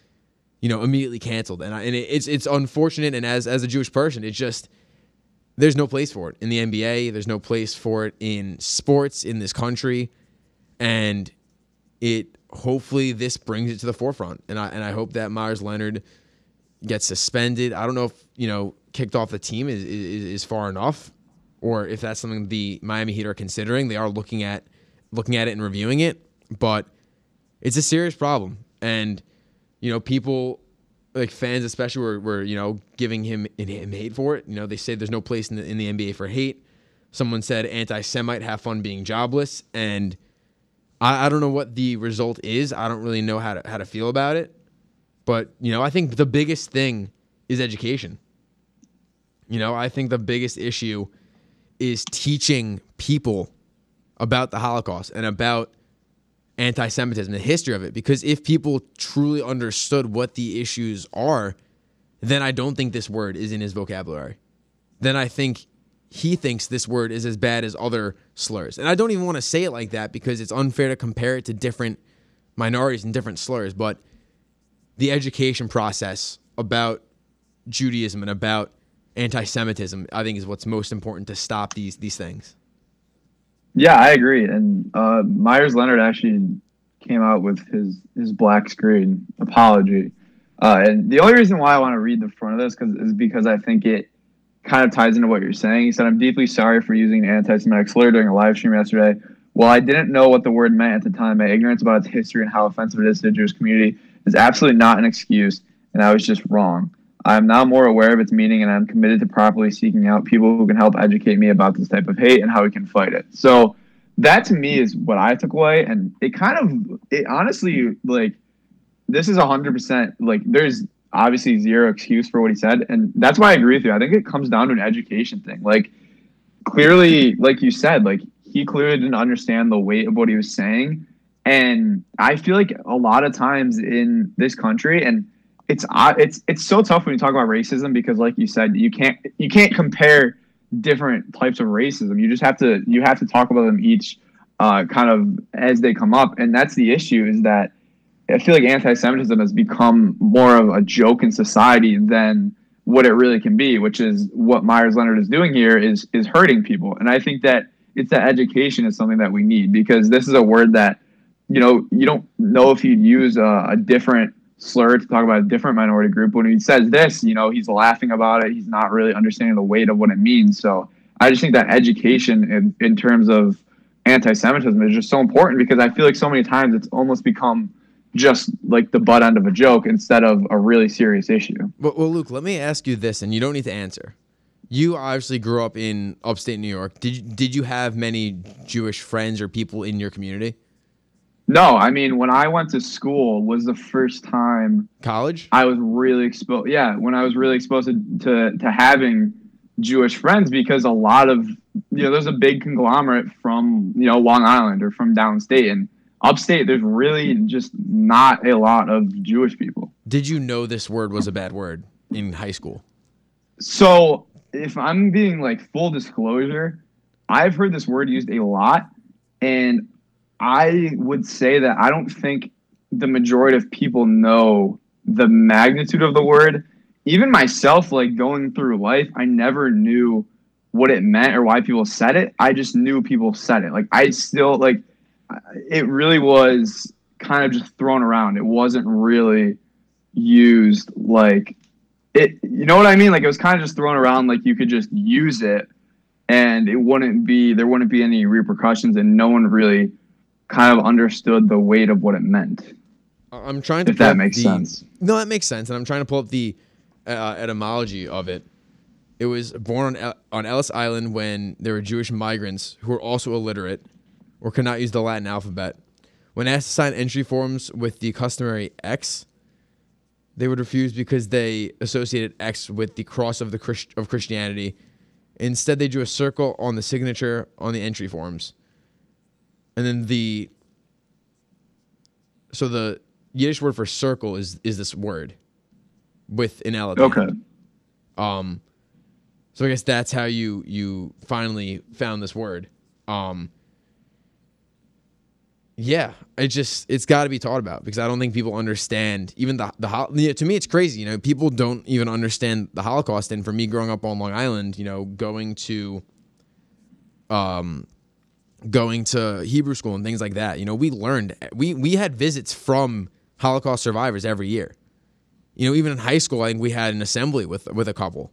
you know immediately canceled, and I, and it's it's unfortunate, and as as a Jewish person, it's just there's no place for it in the NBA. There's no place for it in sports in this country, and it hopefully this brings it to the forefront. And I and I hope that Meyers Leonard gets suspended. I don't know if you know kicked off the team is is, is far enough, or if that's something the Miami Heat are considering. They are looking at looking at it and reviewing it, but it's a serious problem. And you know, people like fans especially were, were you know giving him him hate for it. You know, they say there's no place in the in the NBA for hate. Someone said anti-Semite have fun being jobless, and I, I don't know what the result is. I don't really know how to how to feel about it. But you know, I think the biggest thing is education. You know, I think the biggest issue is teaching people about the Holocaust and about anti Semitism, the history of it. Because if people truly understood what the issues are, then I don't think this word is in his vocabulary. Then I think he thinks this word is as bad as other slurs. And I don't even want to say it like that because it's unfair to compare it to different minorities and different slurs. But the education process about Judaism and about anti-Semitism, I think, is what's most important to stop these these things. Yeah, I agree. And uh, Meyers Leonard actually came out with his his black screen apology. Uh, and the only reason why I want to read the front of this cause, is because I think it kind of ties into what you're saying. He said, "I'm deeply sorry for using an anti-Semitic slur during a live stream yesterday. While I didn't know what the word meant at the time, my ignorance about its history and how offensive it is to the Jewish community is absolutely not an excuse, and I was just wrong." I am now more aware of its meaning, and I'm committed to properly seeking out people who can help educate me about this type of hate and how we can fight it. So that to me is what I took away, and it kind of, it honestly, like, this is hundred percent like. There's obviously zero excuse for what he said, and that's why I agree with you. I think it comes down to an education thing. Like, clearly, like you said, like he clearly didn't understand the weight of what he was saying, and I feel like a lot of times in this country and it's it's it's so tough when you talk about racism because like you said you can't you can't compare different types of racism. You just have to you have to talk about them each uh, kind of as they come up. And that's the issue is that i feel like anti-semitism has become more of a joke in society than what it really can be which is what Meyers Leonard is doing here is is hurting people. And i think that it's that education is something that we need because this is a word that you know you don't know if you'd use a, a different slur to talk about a different minority group. When he says this, you know, he's laughing about it. He's not really understanding the weight of what it means. So I just think that education in, in terms of anti-Semitism is just so important because I feel like so many times it's almost become just like the butt end of a joke instead of a really serious issue. Well, well, Luke, let me ask you this, and you don't need to answer. You obviously grew up in upstate New York. Did did you have many Jewish friends or people in your community? No, I mean when I went to school was the first time College? I was really exposed. Yeah, when I was really exposed to, to to having Jewish friends because a lot of you know there's a big conglomerate from you know Long Island or from downstate and upstate. There's really just not a lot of Jewish people. Did you know this word was a bad word in high school? So if I'm being like full disclosure, I've heard this word used a lot, and I would say that I don't think the majority of people know the magnitude of the word. Even myself, like going through life, I never knew what it meant or why people said it. I just knew people said it. Like I still like it really was kind of just thrown around. It wasn't really used like it you know what I mean? Like it was kind of just thrown around like you could just use it and it wouldn't be there wouldn't be any repercussions and no one really kind of understood the weight of what it meant. I'm trying to If that makes the- sense. No, that makes sense, and I'm trying to pull up the uh, etymology of it. It was born on, El- on Ellis Island when there were Jewish migrants who were also illiterate or could not use the Latin alphabet. When asked to sign entry forms with the customary X, they would refuse because they associated X with the cross of the Christ- of Christianity. Instead, they drew a circle on the signature on the entry forms, and then the so the Yiddish word for circle is is this word with an L. Okay. Um, so I guess that's how you you finally found this word. Um, yeah, it just it's got to be taught about because I don't think people understand even the the yeah, to me it's crazy. You know, people don't even understand the Holocaust. And for me, growing up on Long Island, you know, going to um going to Hebrew school and things like that. You know, we learned we we had visits from Holocaust survivors every year. You know, even in high school, I think we had an assembly with with a couple.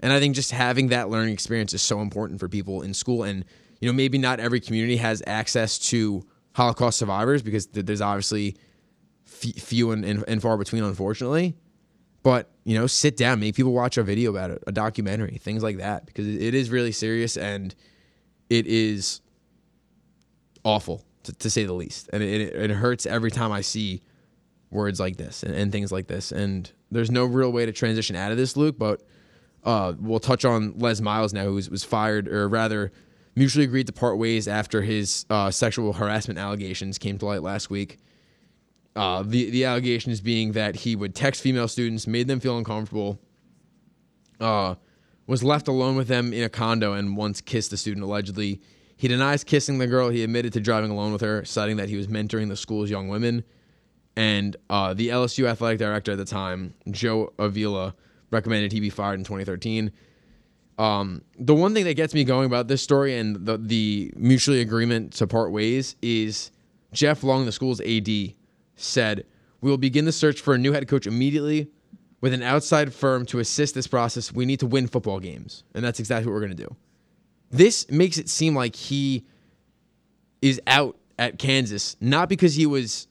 And I think just having that learning experience is so important for people in school and you know, maybe not every community has access to Holocaust survivors because there's obviously few and, and, and far between, unfortunately. But you know, sit down, make people watch a video about it, a documentary, things like that, because it, it is really serious and it is awful to, to say the least, and it, it, it hurts every time I see words like this and, and things like this. And there's no real way to transition out of this, Luke. But uh, we'll touch on Les Miles now, who was, was fired, or rather, mutually agreed to part ways after his uh, sexual harassment allegations came to light last week. Uh, the the allegations being that he would text female students, made them feel uncomfortable, uh, was left alone with them in a condo, and once kissed a student allegedly. He denies kissing the girl. He admitted to driving alone with her, citing that he was mentoring the school's young women. And uh, the LSU athletic director at the time, Joe Alleva, recommended he be fired in 2013. Um, the one thing that gets me going about this story and the, the mutually agreement to part ways is Jeff Long, the school's AD, said, We will begin the search for a new head coach immediately with an outside firm to assist this process. We need to win football games. And that's exactly what we're going to do. This makes it seem like he is out at Kansas, not because he was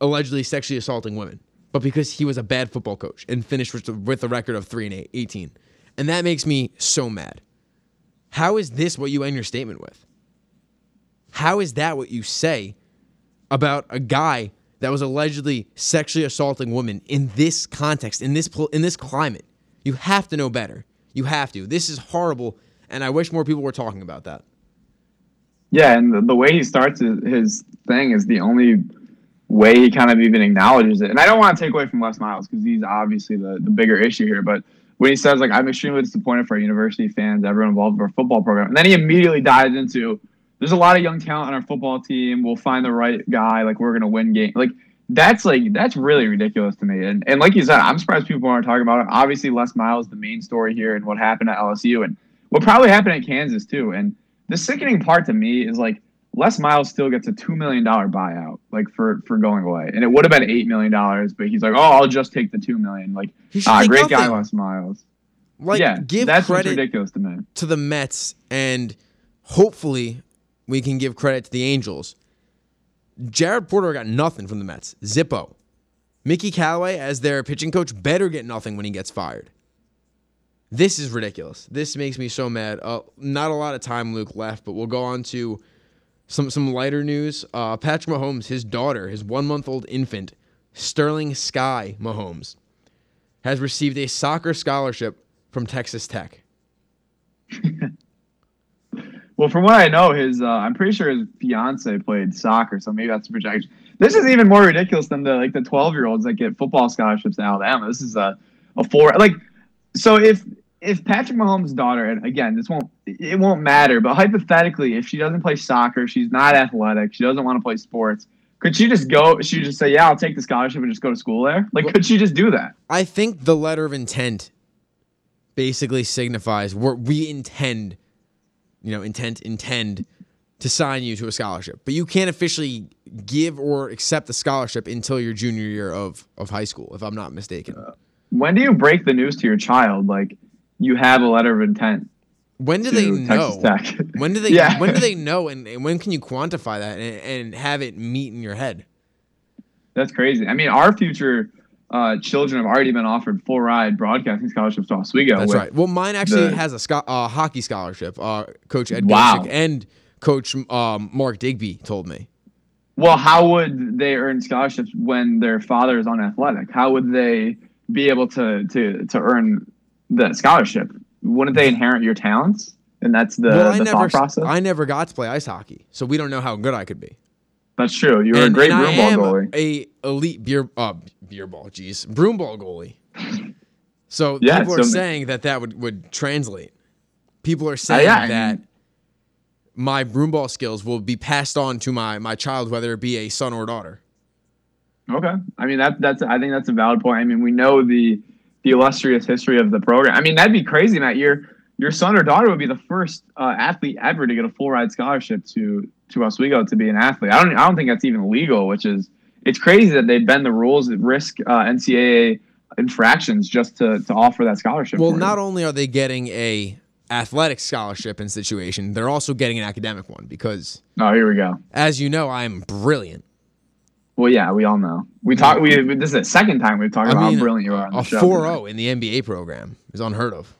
allegedly sexually assaulting women, but because he was a bad football coach and finished with, with a record of 3 and 8, 18. And that makes me so mad. How is this what you end your statement with? How is that what you say about a guy that was allegedly sexually assaulting women in this context, in this in this climate? You have to know better. You have to. This is horrible, and I wish more people were talking about that. Yeah, and the, the way he starts his, thing is the only way he kind of even acknowledges it. And I don't want to take away from Les Miles because he's obviously the, the bigger issue here. But when he says, like, I'm extremely disappointed for our university fans, everyone involved in our football program. And then he immediately dives into, there's a lot of young talent on our football team. We'll find the right guy. Like, we're going to win game. Like, that's like, that's really ridiculous to me. And, and like you said, I'm surprised people aren't talking about it. Obviously, Les Miles, the main story here and what happened at LSU and what probably happened at Kansas, too. And the sickening part to me is like, Les Miles still gets a two million dollar buyout, like for for going away, and it would have been eight million dollars, but he's like, "Oh, I'll just take the two million. Like, ah, great guy, nothing. Les Miles. Like, yeah, give that's credit ridiculous to me. to the Mets, and hopefully we can give credit to the Angels. Jared Porter got nothing from the Mets. Zippo. Mickey Callaway, as their pitching coach, better get nothing when he gets fired. This is ridiculous. This makes me so mad. Uh, not a lot of time, Luke, left, but we'll go on to some some lighter news. Uh, Patrick Mahomes, his daughter, his one month old infant, Sterling Skye Mahomes, has received a soccer scholarship from Texas Tech. [laughs] Well, from what I know, his uh, I'm pretty sure his fiance played soccer, so maybe that's a projection. This is even more ridiculous than the like the 12 year olds that get football scholarships in Alabama. This is a a four like so if if Patrick Mahomes' daughter, and again, this won't it won't matter, but hypothetically, if she doesn't play soccer, she's not athletic, she doesn't want to play sports, could she just go? She just say, "Yeah, I'll take the scholarship and just go to school there." Like, could she just do that? I think the letter of intent basically signifies we we intend, you know, intent intend to sign you to a scholarship, but you can't officially give or accept the scholarship until your junior year of of high school, if I'm not mistaken. Uh, When do you break the news to your child? Like, you have a letter of intent. When do they know? When do they? [laughs] Yeah. When do they know? And, and when can you quantify that and, and have it meet in your head? That's crazy. I mean, our future uh, children have already been offered full ride broadcasting scholarships to Oswego. That's right. Well, mine actually the- has a scho- uh, hockey scholarship. Uh, Coach Ed Wow. Gilchick and Coach um, Mark Digby told me. Well, how would they earn scholarships when their father is unathletic? How would they be able to to to earn the scholarship? Wouldn't they inherit your talents? And that's the, well, I the never, thought process. I never got to play ice hockey, so we don't know how good I could be. that's true. You were and, a great broom ball goalie. a elite beer uh, beer ball, jeez, broom ball goalie. So [laughs] Yeah, people are so- saying that that would would translate. People are saying yeah, I that my broom ball skills will be passed on to my my child, whether it be a son or daughter. Okay. I mean that that's I think that's a valid point. I mean we know the the illustrious history of the program. I mean that'd be crazy, Matt. Your your son or daughter would be the first uh, athlete ever to get a full ride scholarship to to Oswego to be an athlete. I don't I don't think that's even legal, which is it's crazy that they bend the rules at risk uh, NCAA infractions just to to offer that scholarship. Well, you. not only are they getting a athletic scholarship and situation, they're also getting an academic one because, Oh, here we go. as you know, I'm brilliant. Well, yeah, we all know. We talk. We this is the second time we've talked I about mean, how brilliant you are on the a show. 4-0 in the MBA program is unheard of.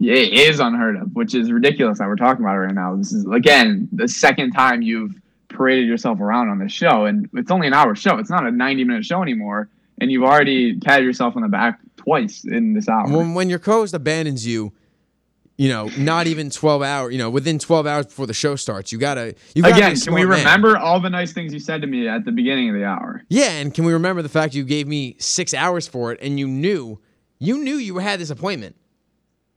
Yeah, it is unheard of, which is ridiculous that we're talking about it right now. This is again the second time you've paraded yourself around on this show, and it's only an hour show. It's not a ninety-minute show anymore, and you've already patted yourself on the back twice in this hour. When, when your co-host abandons you, you know, not even 12 hours, you know, within 12 hours before the show starts, you gotta, you gotta Again, can we man. remember all the nice things you said to me at the beginning of the hour? Yeah, and can we remember the fact you gave me six hours for it, and you knew, you knew you had this appointment.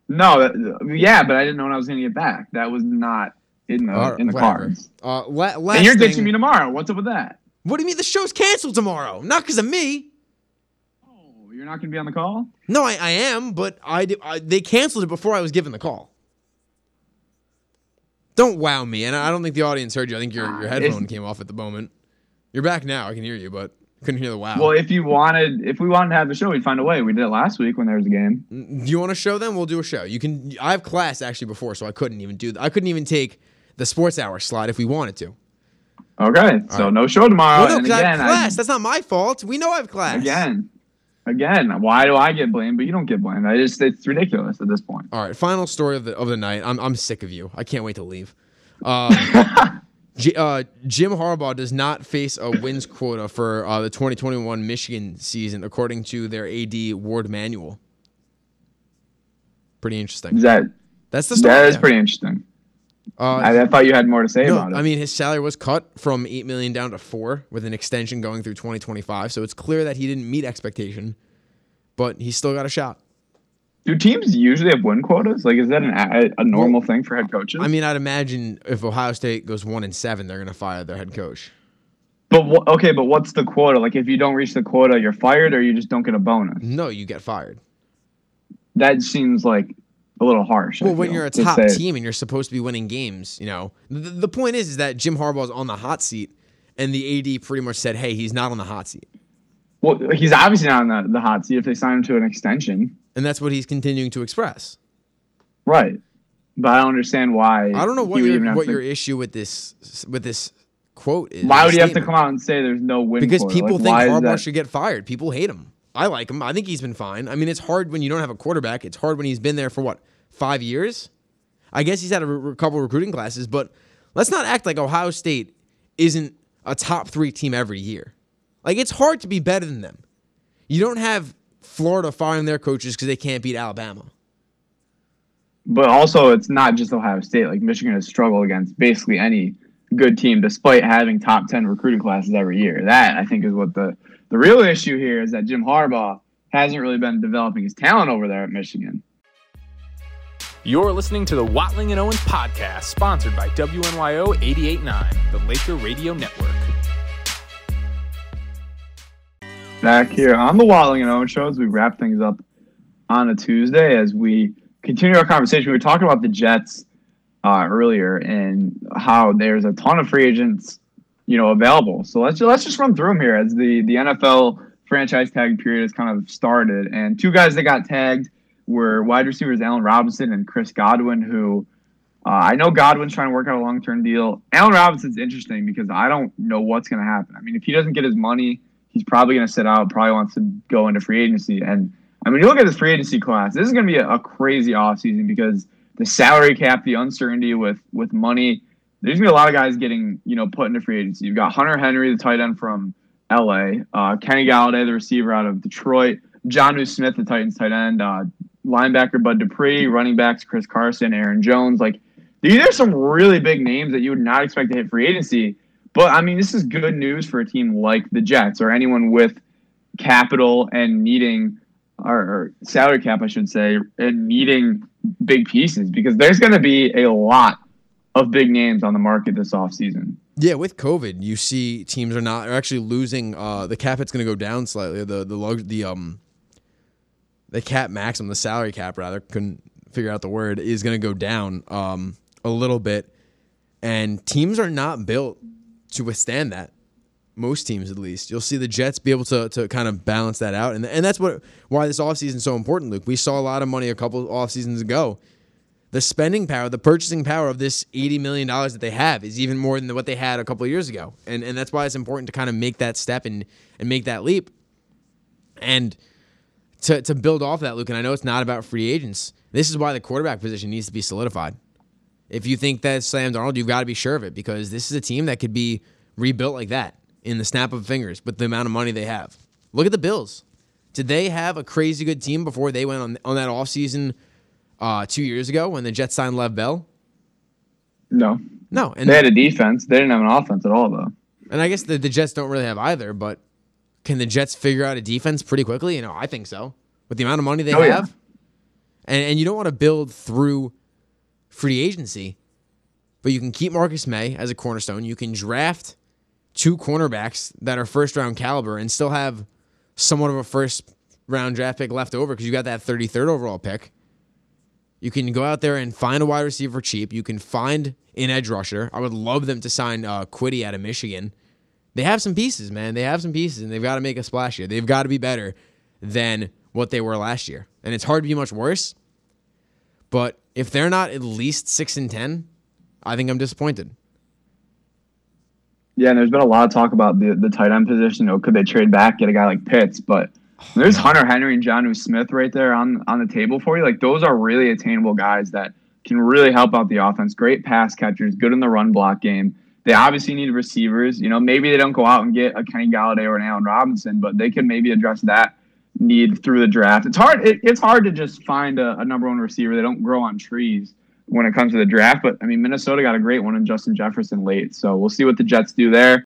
No, that, yeah, but I didn't know when I was going to get back. That was not in the right, in the whatever. cards. Uh, la- And you're ditching me tomorrow. What's up with that? What do you mean the show's canceled tomorrow? Not because of me. You're not going to be on the call? No, I, I am, but I, I they canceled it before I was given the call. Don't wow me, and I don't think the audience heard you. I think your, your Ah, headphone came off at the moment. You're back now. I can hear you, but couldn't hear the wow. Well, if you wanted, if we wanted to have the show, we'd find a way. We did it last week when there was a game. Do you want to show them? We'll do a show. You can. I have class actually before, so I couldn't even do. I couldn't even take the sports hour slot if we wanted to. Okay, so right. no show tomorrow. well, no, because I have class. That's not my fault. We know I have class. again, again, why do I get blamed, but you don't get blamed? I just, it's ridiculous at this point. All right, final story of the of the night. I'm I'm sick of you. I can't wait to leave. Um, [laughs] J- uh, Jim Harbaugh does not face a wins quota for uh, the 2021 Michigan season, according to their AD Warde Manuel. Pretty interesting. Is that That's the story. that is there. pretty interesting. Uh, I, I thought you had more to say no, about it. I mean his salary was cut from eight million down to four, with an extension going through 2025. So it's clear that he didn't meet expectation, but he still got a shot. do teams usually have win quotas? Like, is that an, a, a normal thing for head coaches? I mean, I'd imagine if Ohio State goes one and seven, they're gonna fire their head coach. but wha- okay, but what's the quota? Like, if you don't reach the quota, you're fired, or you just don't get a bonus. No, you get fired. That seems like a little harsh. I Well, when feel, you're a top say. team and you're supposed to be winning games, you know, the, the point is, is that Jim Harbaugh's on the hot seat, and the AD pretty much said, "Hey, he's not on the hot seat," Well, he's obviously not on the, the hot seat if they sign him to an extension. and that's what he's continuing to express. Right. But I don't understand why. I don't know what your what to- your issue with this with this quote is. Why would you have to come out and say there's no win? Because people Like, think Harbaugh should get fired. People hate him. I like him. I think he's been fine. I mean, it's hard when you don't have a quarterback. It's hard when he's been there for what five years. I guess he's had a re- couple recruiting classes, but let's not act like Ohio State isn't a top three team every year. Like it's hard to be better than them. You don't have Florida firing their coaches because they can't beat Alabama. But also, it's not just Ohio State. Like Michigan has struggled against basically any good team, despite having top ten recruiting classes every year. That I think is what the the real issue here is that Jim Harbaugh hasn't really been developing his talent over there at Michigan. You're listening to the Watling and Owens podcast, sponsored by WNYO 889, the Laker Radio Network. back here on the Watling and Owen show as we wrap things up on a Tuesday as we continue our conversation. We were talking about the Jets uh, earlier and how there's a ton of free agents, you know, available. So let's let's just run through them here as the the NFL franchise tag period has kind of started. And two guys that got tagged were wide receivers Allen Robinson and Chris Godwin, who. Uh, I know Godwin's trying to work out a long term deal. Allen Robinson's interesting because I don't know what's going to happen. I mean, if he doesn't get his money, he's probably going to sit out, probably wants to go into free agency. And I mean, you look at this free agency class, this is going to be a, a crazy offseason because the salary cap, the uncertainty with with money, there's to be a lot of guys getting, you know, put into free agency. You've got Hunter Henry, the tight end from LA, uh, Kenny Golladay, the receiver out of Detroit, Jonnu Smith, the Titans tight end, uh, linebacker Bud Dupree, running backs Chris Carson, Aaron Jones. Like, these are some really big names that you would not expect to hit free agency. But I mean, this is good news for a team like the Jets or anyone with capital and needing or salary cap, I should say, and needing big pieces because there's going to be a lot of big names on the market this offseason. Yeah, with COVID, you see teams are not are actually losing. Uh, the cap it's going to go down slightly. The the lug- the um the cap maximum, the salary cap rather, couldn't figure out the word, is going to go down um a little bit, and teams are not built to withstand that. Most teams, at least, you'll see the Jets be able to to kind of balance that out, and and that's what why this offseason is so important, Luke. We saw a lot of money a couple off seasons ago the spending power, the purchasing power of this eighty million dollars that they have is even more than what they had a couple of years ago, and and that's why it's important to kind of make that step and and make that leap, and to to build off that, Luke. And I know it's not about free agents. This is why the quarterback position needs to be solidified. If you think that's Sam Darnold, you've got to be sure of it because this is a team that could be rebuilt like that in the snap of fingers with the amount of money they have. Look at the Bills. Did they have a crazy good team before they went on on that offseason uh, two years ago when the Jets signed Le'Veon Bell? No, No, and they had a defense. They didn't have an offense at all, though. and I guess the, the Jets don't really have either. But can the Jets figure out a defense pretty quickly? You know, I think so. With the amount of money they Oh, yeah. have, and and you don't want to build through free agency, but you can keep Marcus Maye as a cornerstone. You can draft two cornerbacks that are first round caliber and still have somewhat of a first round draft pick left over because you got that 33rd overall pick. You can go out there and find a wide receiver cheap. You can find an edge rusher. I would love them to sign uh, Kwity out of Michigan. They have some pieces, man. They have some pieces, and they've got to make a splash here. They've got to be better than what they were last year. And it's hard to be much worse. But if they're not at least six and ten, I think I'm disappointed. Yeah, and there's been a lot of talk about the the tight end position. You know, could they trade back, get a guy like Pitts? But there's Hunter Henry and Jonnu Smith right there on on the table for you. Like those are really attainable guys that can really help out the offense. Great pass catchers, good in the run block game. They obviously need receivers. You know, maybe they don't go out and get a Kenny Golladay or an Allen Robinson, but they can maybe address that need through the draft. It's hard. It, it's hard to just find a, a number one receiver. They don't grow on trees when it comes to the draft. But I mean, Minnesota got a great one in Justin Jefferson late. So we'll see what the Jets do there.